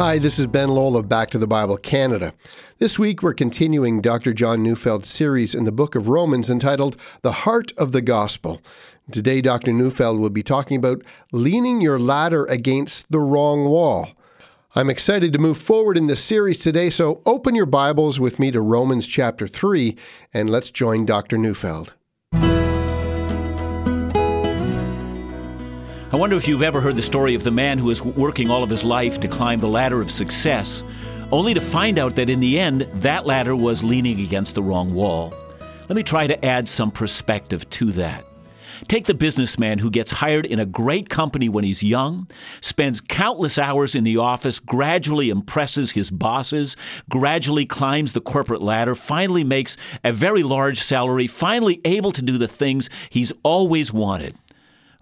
Hi, this is Ben of Back to the Bible Canada. This week we're continuing Dr. John Neufeld's series in the book of Romans entitled The Heart of the Gospel. Today, Dr. Neufeld will be talking about leaning your ladder against the wrong wall. I'm excited to move forward in this series today, so open your Bibles with me to Romans chapter 3 and let's join Dr. Neufeld. I wonder if you've ever heard the story of the man who is working all of his life to climb the ladder of success, only to find out that in the end, that ladder was leaning against the wrong wall. Let me try to add some perspective to that. Take the businessman who gets hired in a great company when he's young, spends countless hours in the office, gradually impresses his bosses, gradually climbs the corporate ladder, finally makes a very large salary, finally able to do the things he's always wanted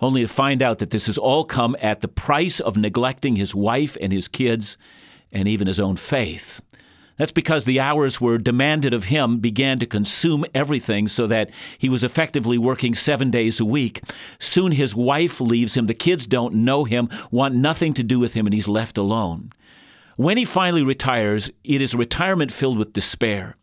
only to find out that this has all come at the price of neglecting his wife and his kids and even his own faith. That's because the hours were demanded of him began to consume everything so that he was effectively working seven days a week. Soon his wife leaves him, the kids don't know him, want nothing to do with him, and he's left alone. When he finally retires, it is a retirement filled with despair.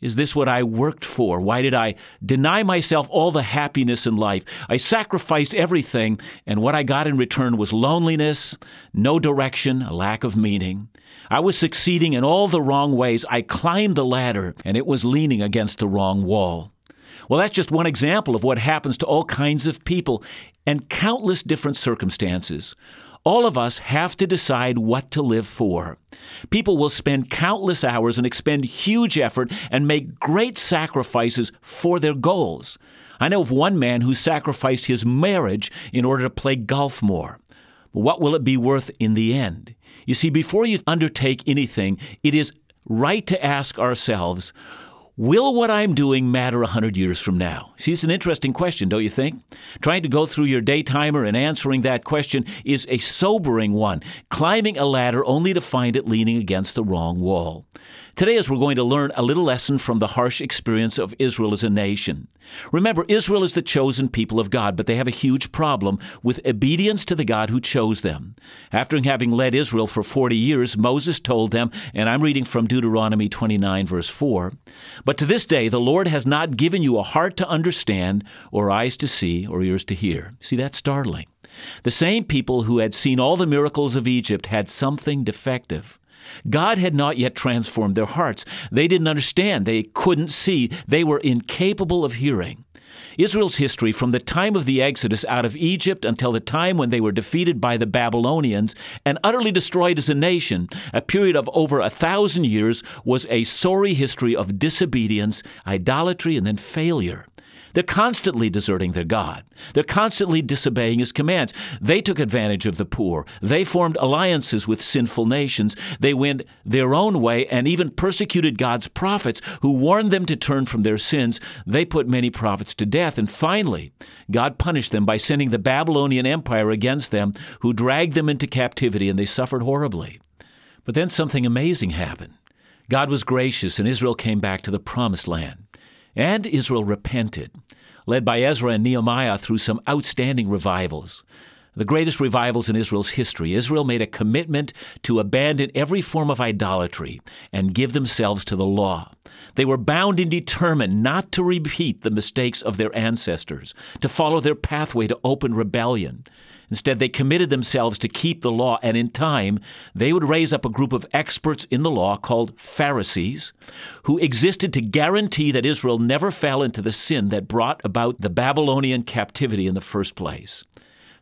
Is this what I worked for? Why did I deny myself all the happiness in life? I sacrificed everything, and what I got in return was loneliness, no direction, a lack of meaning. I was succeeding in all the wrong ways. I climbed the ladder, and it was leaning against the wrong wall. Well, that's just one example of what happens to all kinds of people and countless different circumstances. All of us have to decide what to live for. People will spend countless hours and expend huge effort and make great sacrifices for their goals. I know of one man who sacrificed his marriage in order to play golf more. But what will it be worth in the end? You see, before you undertake anything, it is right to ask ourselves Will what I'm doing matter 100 years from now? See, it's an interesting question, don't you think? Trying to go through your day timer and answering that question is a sobering one, climbing a ladder only to find it leaning against the wrong wall. Today, as we're going to learn a little lesson from the harsh experience of Israel as a nation. Remember, Israel is the chosen people of God, but they have a huge problem with obedience to the God who chose them. After having led Israel for 40 years, Moses told them, and I'm reading from Deuteronomy 29, verse 4, But to this day, the Lord has not given you a heart to understand, or eyes to see, or ears to hear. See, that's startling. The same people who had seen all the miracles of Egypt had something defective. God had not yet transformed their hearts. They didn't understand. They couldn't see. They were incapable of hearing. Israel's history from the time of the Exodus out of Egypt until the time when they were defeated by the Babylonians and utterly destroyed as a nation, a period of over a thousand years, was a sorry history of disobedience, idolatry, and then failure. They're constantly deserting their God. They're constantly disobeying His commands. They took advantage of the poor. They formed alliances with sinful nations. They went their own way and even persecuted God's prophets who warned them to turn from their sins. They put many prophets to death. And finally, God punished them by sending the Babylonian Empire against them, who dragged them into captivity, and they suffered horribly. But then something amazing happened. God was gracious, and Israel came back to the promised land. And Israel repented, led by Ezra and Nehemiah through some outstanding revivals. The greatest revivals in Israel's history. Israel made a commitment to abandon every form of idolatry and give themselves to the law. They were bound and determined not to repeat the mistakes of their ancestors, to follow their pathway to open rebellion. Instead, they committed themselves to keep the law, and in time, they would raise up a group of experts in the law called Pharisees, who existed to guarantee that Israel never fell into the sin that brought about the Babylonian captivity in the first place.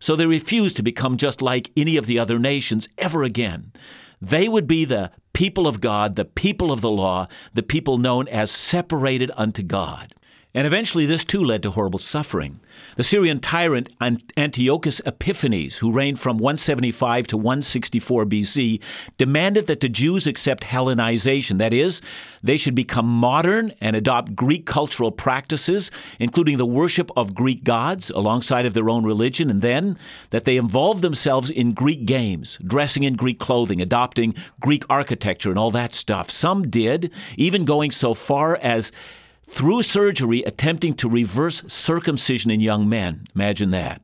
So they refused to become just like any of the other nations ever again. They would be the people of God, the people of the law, the people known as separated unto God. And eventually, this too led to horrible suffering. The Syrian tyrant Antiochus Epiphanes, who reigned from 175 to 164 BC, demanded that the Jews accept Hellenization. That is, they should become modern and adopt Greek cultural practices, including the worship of Greek gods alongside of their own religion, and then that they involve themselves in Greek games, dressing in Greek clothing, adopting Greek architecture, and all that stuff. Some did, even going so far as through surgery attempting to reverse circumcision in young men. Imagine that.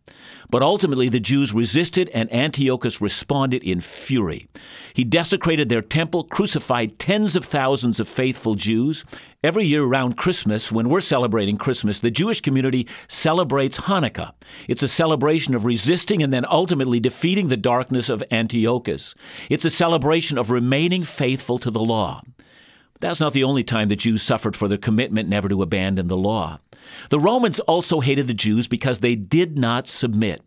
But ultimately, the Jews resisted, and Antiochus responded in fury. He desecrated their temple, crucified tens of thousands of faithful Jews. Every year around Christmas, when we're celebrating Christmas, the Jewish community celebrates Hanukkah. It's a celebration of resisting and then ultimately defeating the darkness of Antiochus. It's a celebration of remaining faithful to the law. That's not the only time the Jews suffered for their commitment never to abandon the law. The Romans also hated the Jews because they did not submit.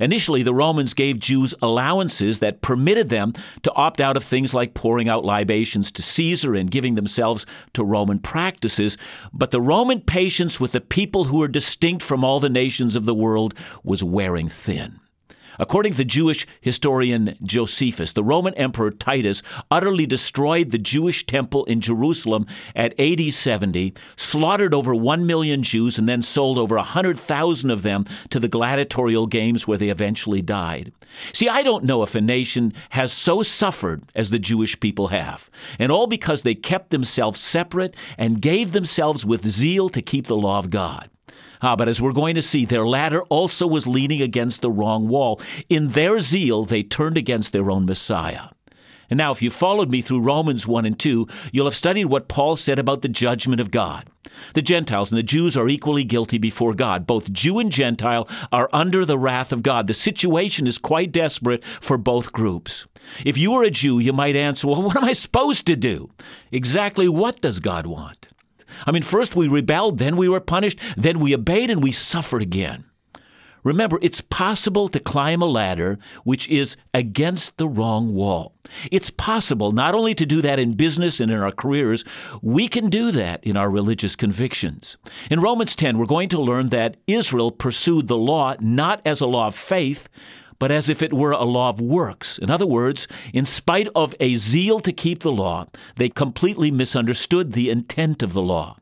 Initially, the Romans gave Jews allowances that permitted them to opt out of things like pouring out libations to Caesar and giving themselves to Roman practices. But the Roman patience with the people who were distinct from all the nations of the world was wearing thin. According to the Jewish historian Josephus, the Roman Emperor Titus utterly destroyed the Jewish temple in Jerusalem at AD 70, slaughtered over 1 million Jews, and then sold over 100,000 of them to the gladiatorial games where they eventually died. See, I don't know if a nation has so suffered as the Jewish people have, and all because they kept themselves separate and gave themselves with zeal to keep the law of God. Ah, but as we're going to see, their ladder also was leaning against the wrong wall. In their zeal, they turned against their own Messiah. And now, if you followed me through Romans 1 and 2, you'll have studied what Paul said about the judgment of God. The Gentiles and the Jews are equally guilty before God. Both Jew and Gentile are under the wrath of God. The situation is quite desperate for both groups. If you were a Jew, you might answer, Well, what am I supposed to do? Exactly what does God want? I mean, first we rebelled, then we were punished, then we obeyed, and we suffered again. Remember, it's possible to climb a ladder which is against the wrong wall. It's possible not only to do that in business and in our careers, we can do that in our religious convictions. In Romans 10, we're going to learn that Israel pursued the law not as a law of faith, but as if it were a law of works. In other words, in spite of a zeal to keep the law, they completely misunderstood the intent of the law.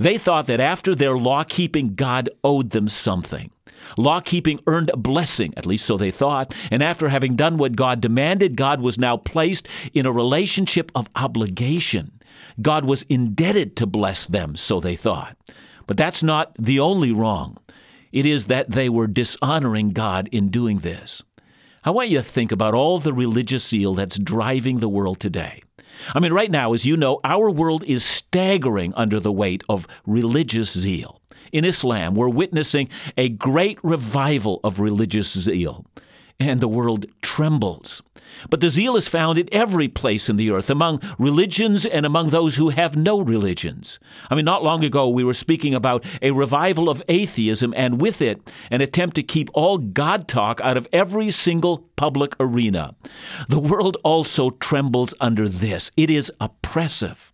They thought that after their law keeping, God owed them something. Law keeping earned a blessing, at least so they thought, and after having done what God demanded, God was now placed in a relationship of obligation. God was indebted to bless them, so they thought. But that's not the only wrong. It is that they were dishonoring God in doing this. I want you to think about all the religious zeal that's driving the world today. I mean, right now, as you know, our world is staggering under the weight of religious zeal. In Islam, we're witnessing a great revival of religious zeal, and the world trembles. But the zeal is found in every place in the earth, among religions and among those who have no religions. I mean, not long ago we were speaking about a revival of atheism, and with it, an attempt to keep all God talk out of every single public arena. The world also trembles under this. It is oppressive.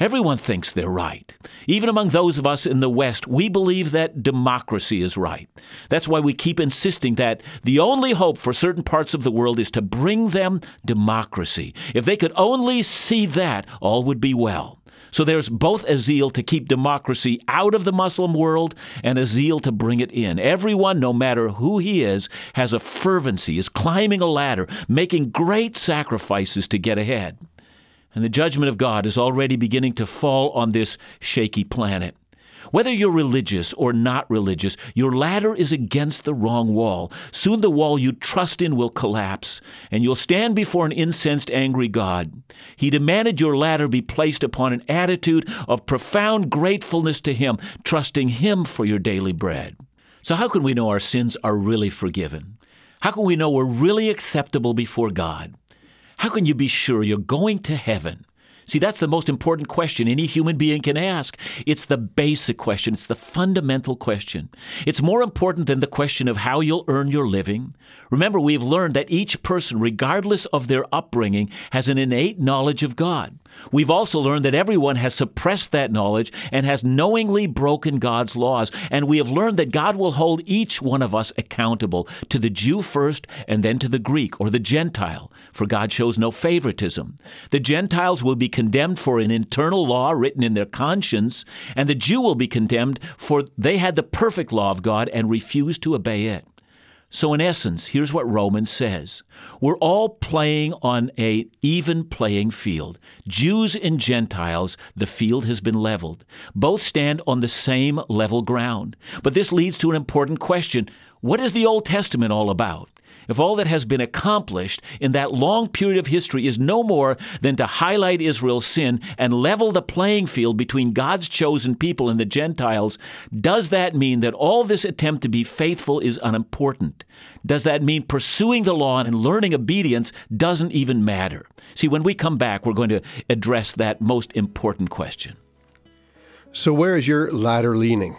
Everyone thinks they're right. Even among those of us in the West, we believe that democracy is right. That's why we keep insisting that the only hope for certain parts of the world is to bring them democracy. If they could only see that, all would be well. So there's both a zeal to keep democracy out of the Muslim world and a zeal to bring it in. Everyone, no matter who he is, has a fervency, is climbing a ladder, making great sacrifices to get ahead and the judgment of God is already beginning to fall on this shaky planet. Whether you're religious or not religious, your ladder is against the wrong wall. Soon the wall you trust in will collapse, and you'll stand before an incensed, angry God. He demanded your ladder be placed upon an attitude of profound gratefulness to Him, trusting Him for your daily bread. So, how can we know our sins are really forgiven? How can we know we're really acceptable before God? How can you be sure you're going to heaven? See, that's the most important question any human being can ask. It's the basic question, it's the fundamental question. It's more important than the question of how you'll earn your living. Remember, we've learned that each person, regardless of their upbringing, has an innate knowledge of God. We've also learned that everyone has suppressed that knowledge and has knowingly broken God's laws. And we have learned that God will hold each one of us accountable to the Jew first and then to the Greek or the Gentile, for God shows no favoritism. The Gentiles will be condemned for an internal law written in their conscience, and the Jew will be condemned for they had the perfect law of God and refused to obey it. So, in essence, here's what Romans says We're all playing on a even playing field. Jews and Gentiles, the field has been leveled. Both stand on the same level ground. But this leads to an important question What is the Old Testament all about? If all that has been accomplished in that long period of history is no more than to highlight Israel's sin and level the playing field between God's chosen people and the Gentiles, does that mean that all this attempt to be faithful is unimportant? Does that mean pursuing the law and learning obedience doesn't even matter? See, when we come back, we're going to address that most important question. So, where is your ladder leaning?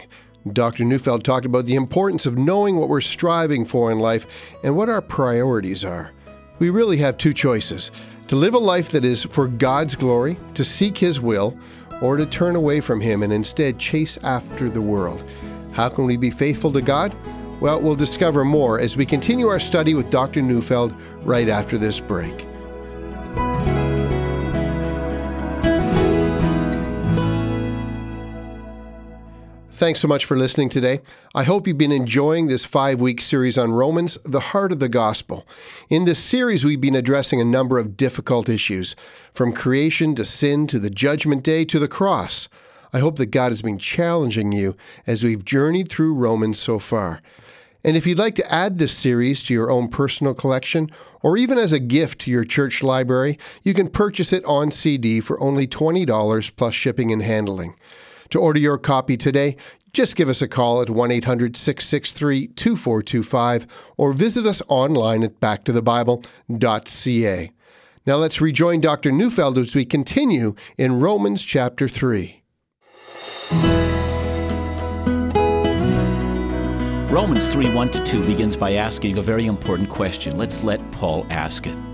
Dr. Neufeld talked about the importance of knowing what we're striving for in life and what our priorities are. We really have two choices to live a life that is for God's glory, to seek His will, or to turn away from Him and instead chase after the world. How can we be faithful to God? Well, we'll discover more as we continue our study with Dr. Neufeld right after this break. Thanks so much for listening today. I hope you've been enjoying this five week series on Romans, the heart of the gospel. In this series, we've been addressing a number of difficult issues, from creation to sin to the judgment day to the cross. I hope that God has been challenging you as we've journeyed through Romans so far. And if you'd like to add this series to your own personal collection, or even as a gift to your church library, you can purchase it on CD for only $20 plus shipping and handling. To order your copy today, just give us a call at 1 800 663 2425 or visit us online at backtothebible.ca. Now let's rejoin Dr. Neufeld as we continue in Romans chapter 3. Romans 3 1 to 2 begins by asking a very important question. Let's let Paul ask it.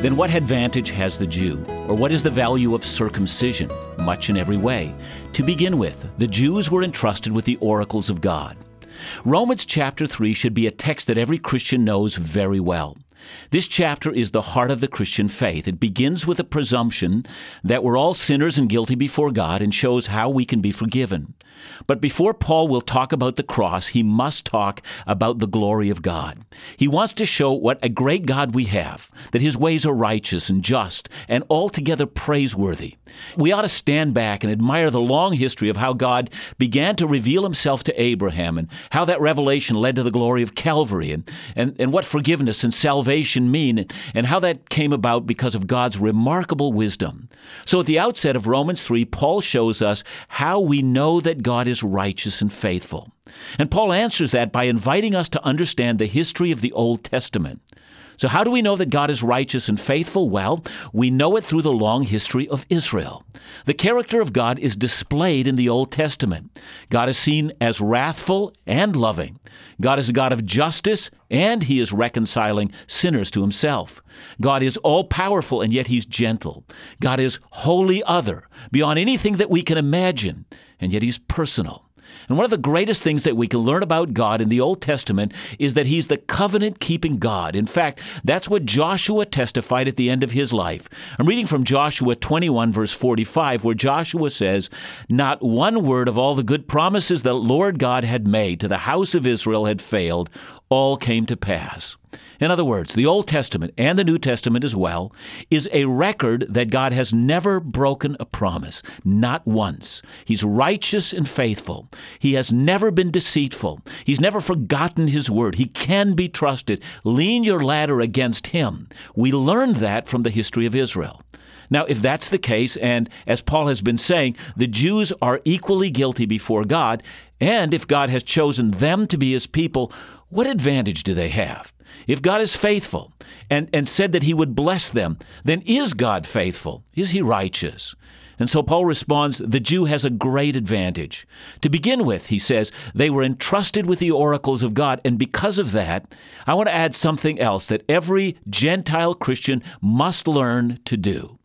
Then what advantage has the Jew? Or what is the value of circumcision? Much in every way. To begin with, the Jews were entrusted with the oracles of God. Romans chapter 3 should be a text that every Christian knows very well. This chapter is the heart of the Christian faith. It begins with a presumption that we're all sinners and guilty before God and shows how we can be forgiven. But before Paul will talk about the cross, he must talk about the glory of God. He wants to show what a great God we have, that his ways are righteous and just and altogether praiseworthy. We ought to stand back and admire the long history of how God began to reveal himself to Abraham and how that revelation led to the glory of Calvary and, and, and what forgiveness and salvation mean and, and how that came about because of God's remarkable wisdom. So at the outset of Romans 3, Paul shows us how we know that God is righteous and faithful. And Paul answers that by inviting us to understand the history of the Old Testament. So, how do we know that God is righteous and faithful? Well, we know it through the long history of Israel. The character of God is displayed in the Old Testament. God is seen as wrathful and loving. God is a God of justice, and He is reconciling sinners to Himself. God is all powerful, and yet He's gentle. God is wholly other, beyond anything that we can imagine and yet he's personal. And one of the greatest things that we can learn about God in the Old Testament is that He's the covenant keeping God. In fact, that's what Joshua testified at the end of his life. I'm reading from Joshua 21, verse 45, where Joshua says, Not one word of all the good promises that Lord God had made to the house of Israel had failed, all came to pass. In other words, the Old Testament and the New Testament as well is a record that God has never broken a promise, not once. He's righteous and faithful. He has never been deceitful. He's never forgotten His word. He can be trusted. Lean your ladder against Him. We learned that from the history of Israel. Now, if that's the case, and as Paul has been saying, the Jews are equally guilty before God, and if God has chosen them to be his people, what advantage do they have? If God is faithful and, and said that he would bless them, then is God faithful? Is he righteous? And so Paul responds the Jew has a great advantage. To begin with, he says, they were entrusted with the oracles of God. And because of that, I want to add something else that every Gentile Christian must learn to do.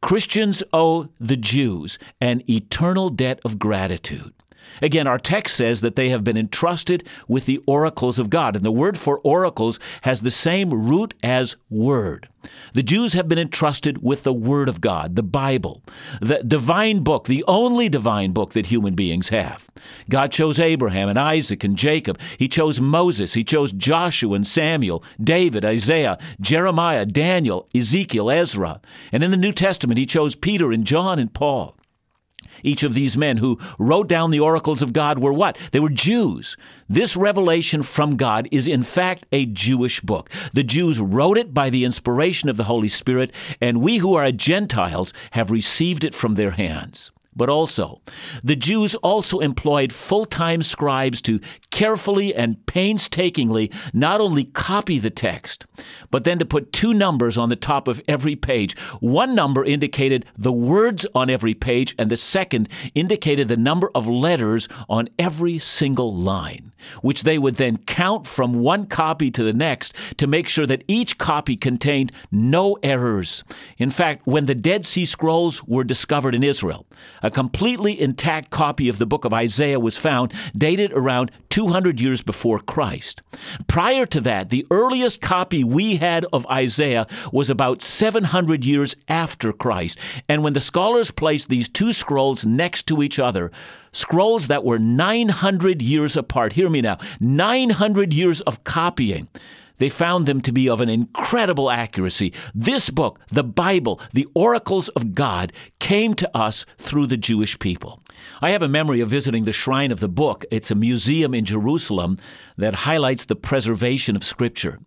Christians owe the Jews an eternal debt of gratitude. Again, our text says that they have been entrusted with the oracles of God, and the word for oracles has the same root as word. The Jews have been entrusted with the Word of God, the Bible, the divine book, the only divine book that human beings have. God chose Abraham and Isaac and Jacob. He chose Moses. He chose Joshua and Samuel, David, Isaiah, Jeremiah, Daniel, Ezekiel, Ezra. And in the New Testament, He chose Peter and John and Paul. Each of these men who wrote down the oracles of God were what? They were Jews. This revelation from God is in fact a Jewish book. The Jews wrote it by the inspiration of the Holy Spirit, and we who are Gentiles have received it from their hands. But also, the Jews also employed full time scribes to carefully and painstakingly not only copy the text, but then to put two numbers on the top of every page. One number indicated the words on every page, and the second indicated the number of letters on every single line, which they would then count from one copy to the next to make sure that each copy contained no errors. In fact, when the Dead Sea Scrolls were discovered in Israel, a completely intact copy of the book of Isaiah was found, dated around 200 years before Christ. Prior to that, the earliest copy we had of Isaiah was about 700 years after Christ. And when the scholars placed these two scrolls next to each other, scrolls that were 900 years apart, hear me now, 900 years of copying, they found them to be of an incredible accuracy. This book, the Bible, the oracles of God, came to us through the Jewish people. I have a memory of visiting the Shrine of the Book. It's a museum in Jerusalem that highlights the preservation of Scripture.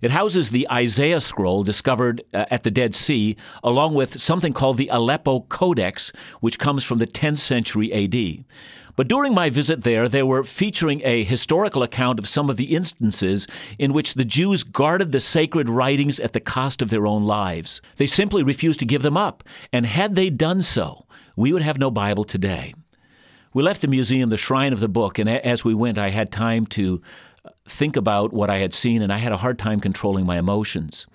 It houses the Isaiah scroll discovered uh, at the Dead Sea, along with something called the Aleppo Codex, which comes from the 10th century AD. But during my visit there, they were featuring a historical account of some of the instances in which the Jews guarded the sacred writings at the cost of their own lives. They simply refused to give them up, and had they done so, we would have no Bible today. We left the museum, the Shrine of the Book, and as we went, I had time to uh, think about what I had seen, and I had a hard time controlling my emotions.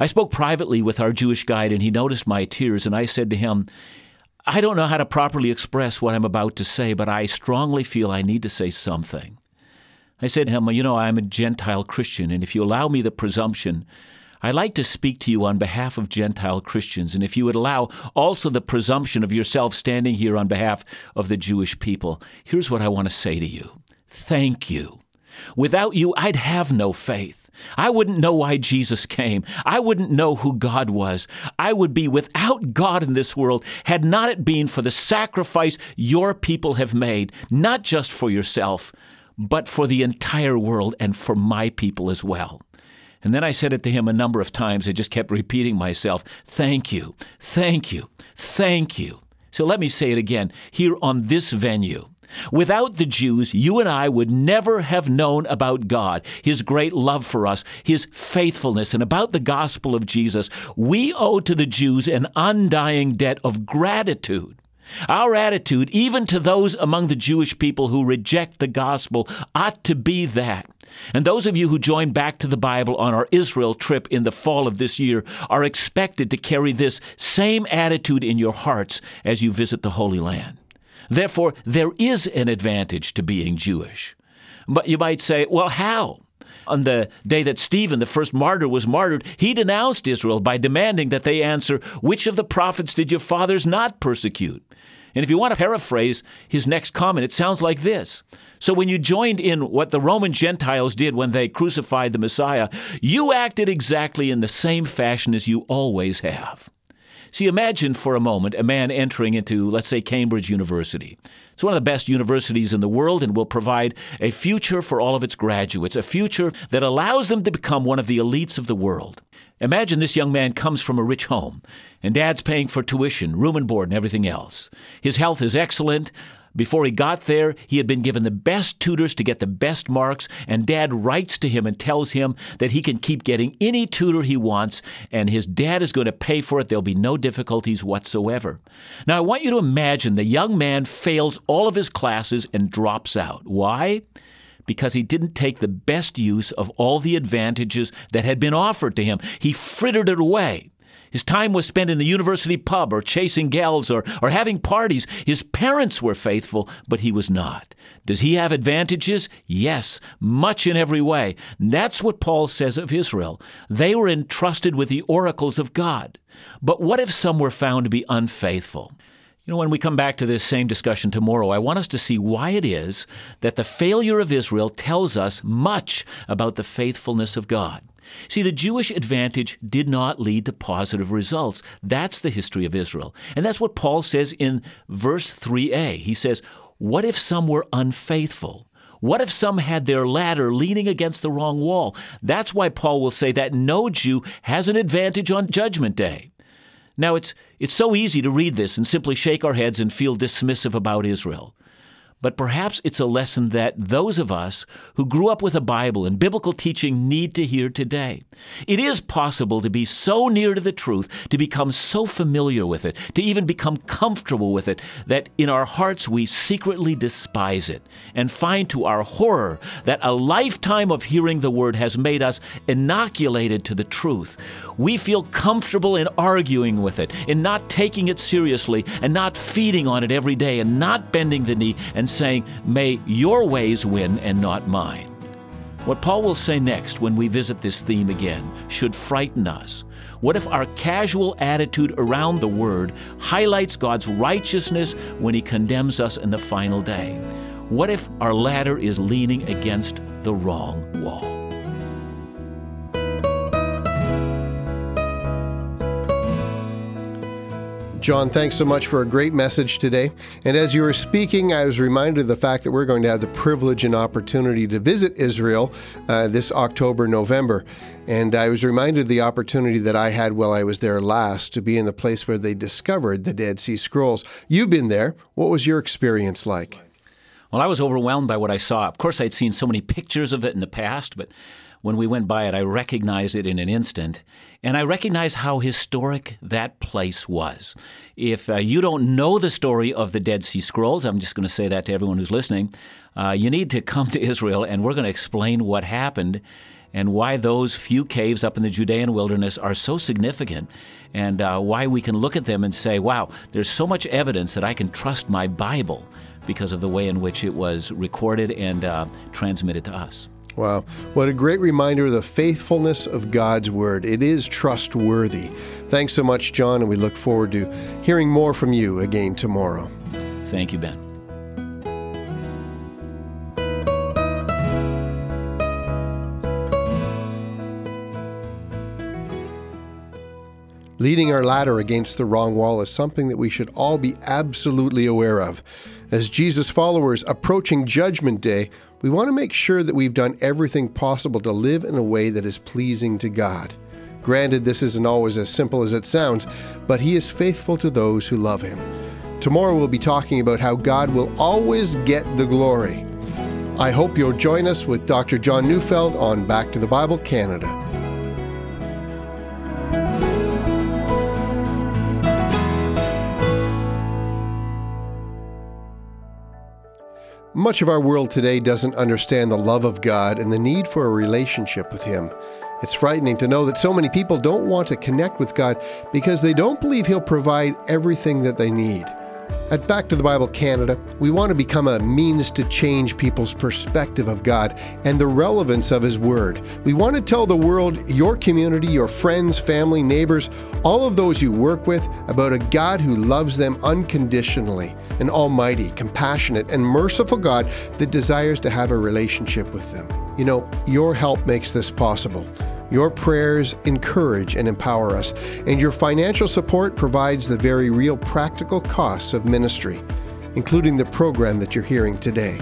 I spoke privately with our Jewish guide, and he noticed my tears, and I said to him, I don't know how to properly express what I'm about to say, but I strongly feel I need to say something. I said to him, You know, I'm a Gentile Christian, and if you allow me the presumption, I'd like to speak to you on behalf of Gentile Christians, and if you would allow also the presumption of yourself standing here on behalf of the Jewish people, here's what I want to say to you. Thank you. Without you, I'd have no faith. I wouldn't know why Jesus came. I wouldn't know who God was. I would be without God in this world had not it been for the sacrifice your people have made, not just for yourself, but for the entire world and for my people as well. And then I said it to him a number of times. I just kept repeating myself, Thank you, thank you, thank you. So let me say it again here on this venue. Without the Jews, you and I would never have known about God, His great love for us, His faithfulness, and about the gospel of Jesus. We owe to the Jews an undying debt of gratitude. Our attitude, even to those among the Jewish people who reject the gospel, ought to be that. And those of you who join back to the Bible on our Israel trip in the fall of this year are expected to carry this same attitude in your hearts as you visit the Holy Land. Therefore, there is an advantage to being Jewish. But you might say, well, how? On the day that Stephen, the first martyr, was martyred, he denounced Israel by demanding that they answer, Which of the prophets did your fathers not persecute? And if you want to paraphrase his next comment, it sounds like this. So when you joined in what the Roman Gentiles did when they crucified the Messiah, you acted exactly in the same fashion as you always have. See, imagine for a moment a man entering into, let's say, Cambridge University. It's one of the best universities in the world and will provide a future for all of its graduates, a future that allows them to become one of the elites of the world. Imagine this young man comes from a rich home, and dad's paying for tuition, room and board, and everything else. His health is excellent. Before he got there, he had been given the best tutors to get the best marks, and dad writes to him and tells him that he can keep getting any tutor he wants, and his dad is going to pay for it. There'll be no difficulties whatsoever. Now, I want you to imagine the young man fails all of his classes and drops out. Why? because he didn't take the best use of all the advantages that had been offered to him. He frittered it away. His time was spent in the university pub or chasing gals or, or having parties. His parents were faithful, but he was not. Does he have advantages? Yes, much in every way. That's what Paul says of Israel. They were entrusted with the oracles of God. But what if some were found to be unfaithful? You know, when we come back to this same discussion tomorrow, I want us to see why it is that the failure of Israel tells us much about the faithfulness of God. See, the Jewish advantage did not lead to positive results. That's the history of Israel. And that's what Paul says in verse 3a. He says, What if some were unfaithful? What if some had their ladder leaning against the wrong wall? That's why Paul will say that no Jew has an advantage on Judgment Day. Now, it's, it's so easy to read this and simply shake our heads and feel dismissive about Israel but perhaps it's a lesson that those of us who grew up with a Bible and biblical teaching need to hear today. It is possible to be so near to the truth, to become so familiar with it, to even become comfortable with it, that in our hearts we secretly despise it and find to our horror that a lifetime of hearing the Word has made us inoculated to the truth. We feel comfortable in arguing with it, in not taking it seriously, and not feeding on it every day, and not bending the knee and saying, May your ways win and not mine. What Paul will say next when we visit this theme again should frighten us. What if our casual attitude around the Word highlights God's righteousness when He condemns us in the final day? What if our ladder is leaning against the wrong wall? John, thanks so much for a great message today. And as you were speaking, I was reminded of the fact that we're going to have the privilege and opportunity to visit Israel uh, this October, November. And I was reminded of the opportunity that I had while I was there last to be in the place where they discovered the Dead Sea Scrolls. You've been there. What was your experience like? Well, I was overwhelmed by what I saw. Of course, I'd seen so many pictures of it in the past, but when we went by it, I recognized it in an instant. And I recognized how historic that place was. If uh, you don't know the story of the Dead Sea Scrolls, I'm just going to say that to everyone who's listening, uh, you need to come to Israel and we're going to explain what happened and why those few caves up in the Judean wilderness are so significant, and uh, why we can look at them and say, wow, there's so much evidence that I can trust my Bible because of the way in which it was recorded and uh, transmitted to us. Wow. What a great reminder of the faithfulness of God's Word. It is trustworthy. Thanks so much, John, and we look forward to hearing more from you again tomorrow. Thank you, Ben. Leading our ladder against the wrong wall is something that we should all be absolutely aware of. As Jesus followers approaching Judgment Day, we want to make sure that we've done everything possible to live in a way that is pleasing to God. Granted, this isn't always as simple as it sounds, but He is faithful to those who love Him. Tomorrow we'll be talking about how God will always get the glory. I hope you'll join us with Dr. John Neufeld on Back to the Bible Canada. Much of our world today doesn't understand the love of God and the need for a relationship with Him. It's frightening to know that so many people don't want to connect with God because they don't believe He'll provide everything that they need. At Back to the Bible Canada, we want to become a means to change people's perspective of God and the relevance of His Word. We want to tell the world, your community, your friends, family, neighbors, all of those you work with, about a God who loves them unconditionally, an almighty, compassionate, and merciful God that desires to have a relationship with them. You know, your help makes this possible. Your prayers encourage and empower us, and your financial support provides the very real practical costs of ministry, including the program that you're hearing today.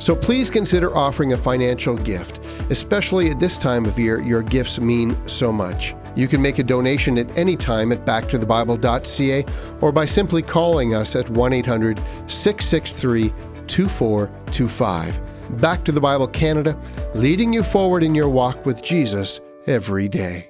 So please consider offering a financial gift. Especially at this time of year, your gifts mean so much. You can make a donation at any time at backtothebible.ca or by simply calling us at 1 800 663 2425. Back to the Bible Canada, leading you forward in your walk with Jesus every day.